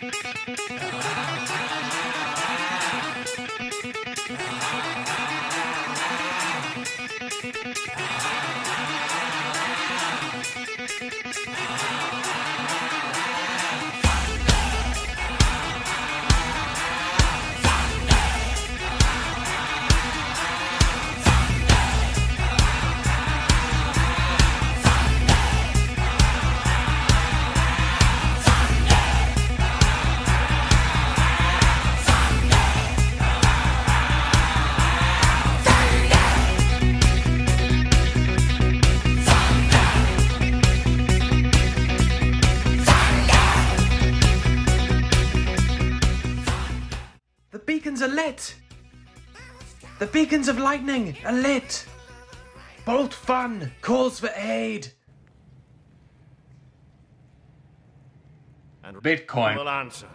The beacons are lit! The beacons of lightning are lit! Bolt Fun calls for aid! And Bitcoin. will answer.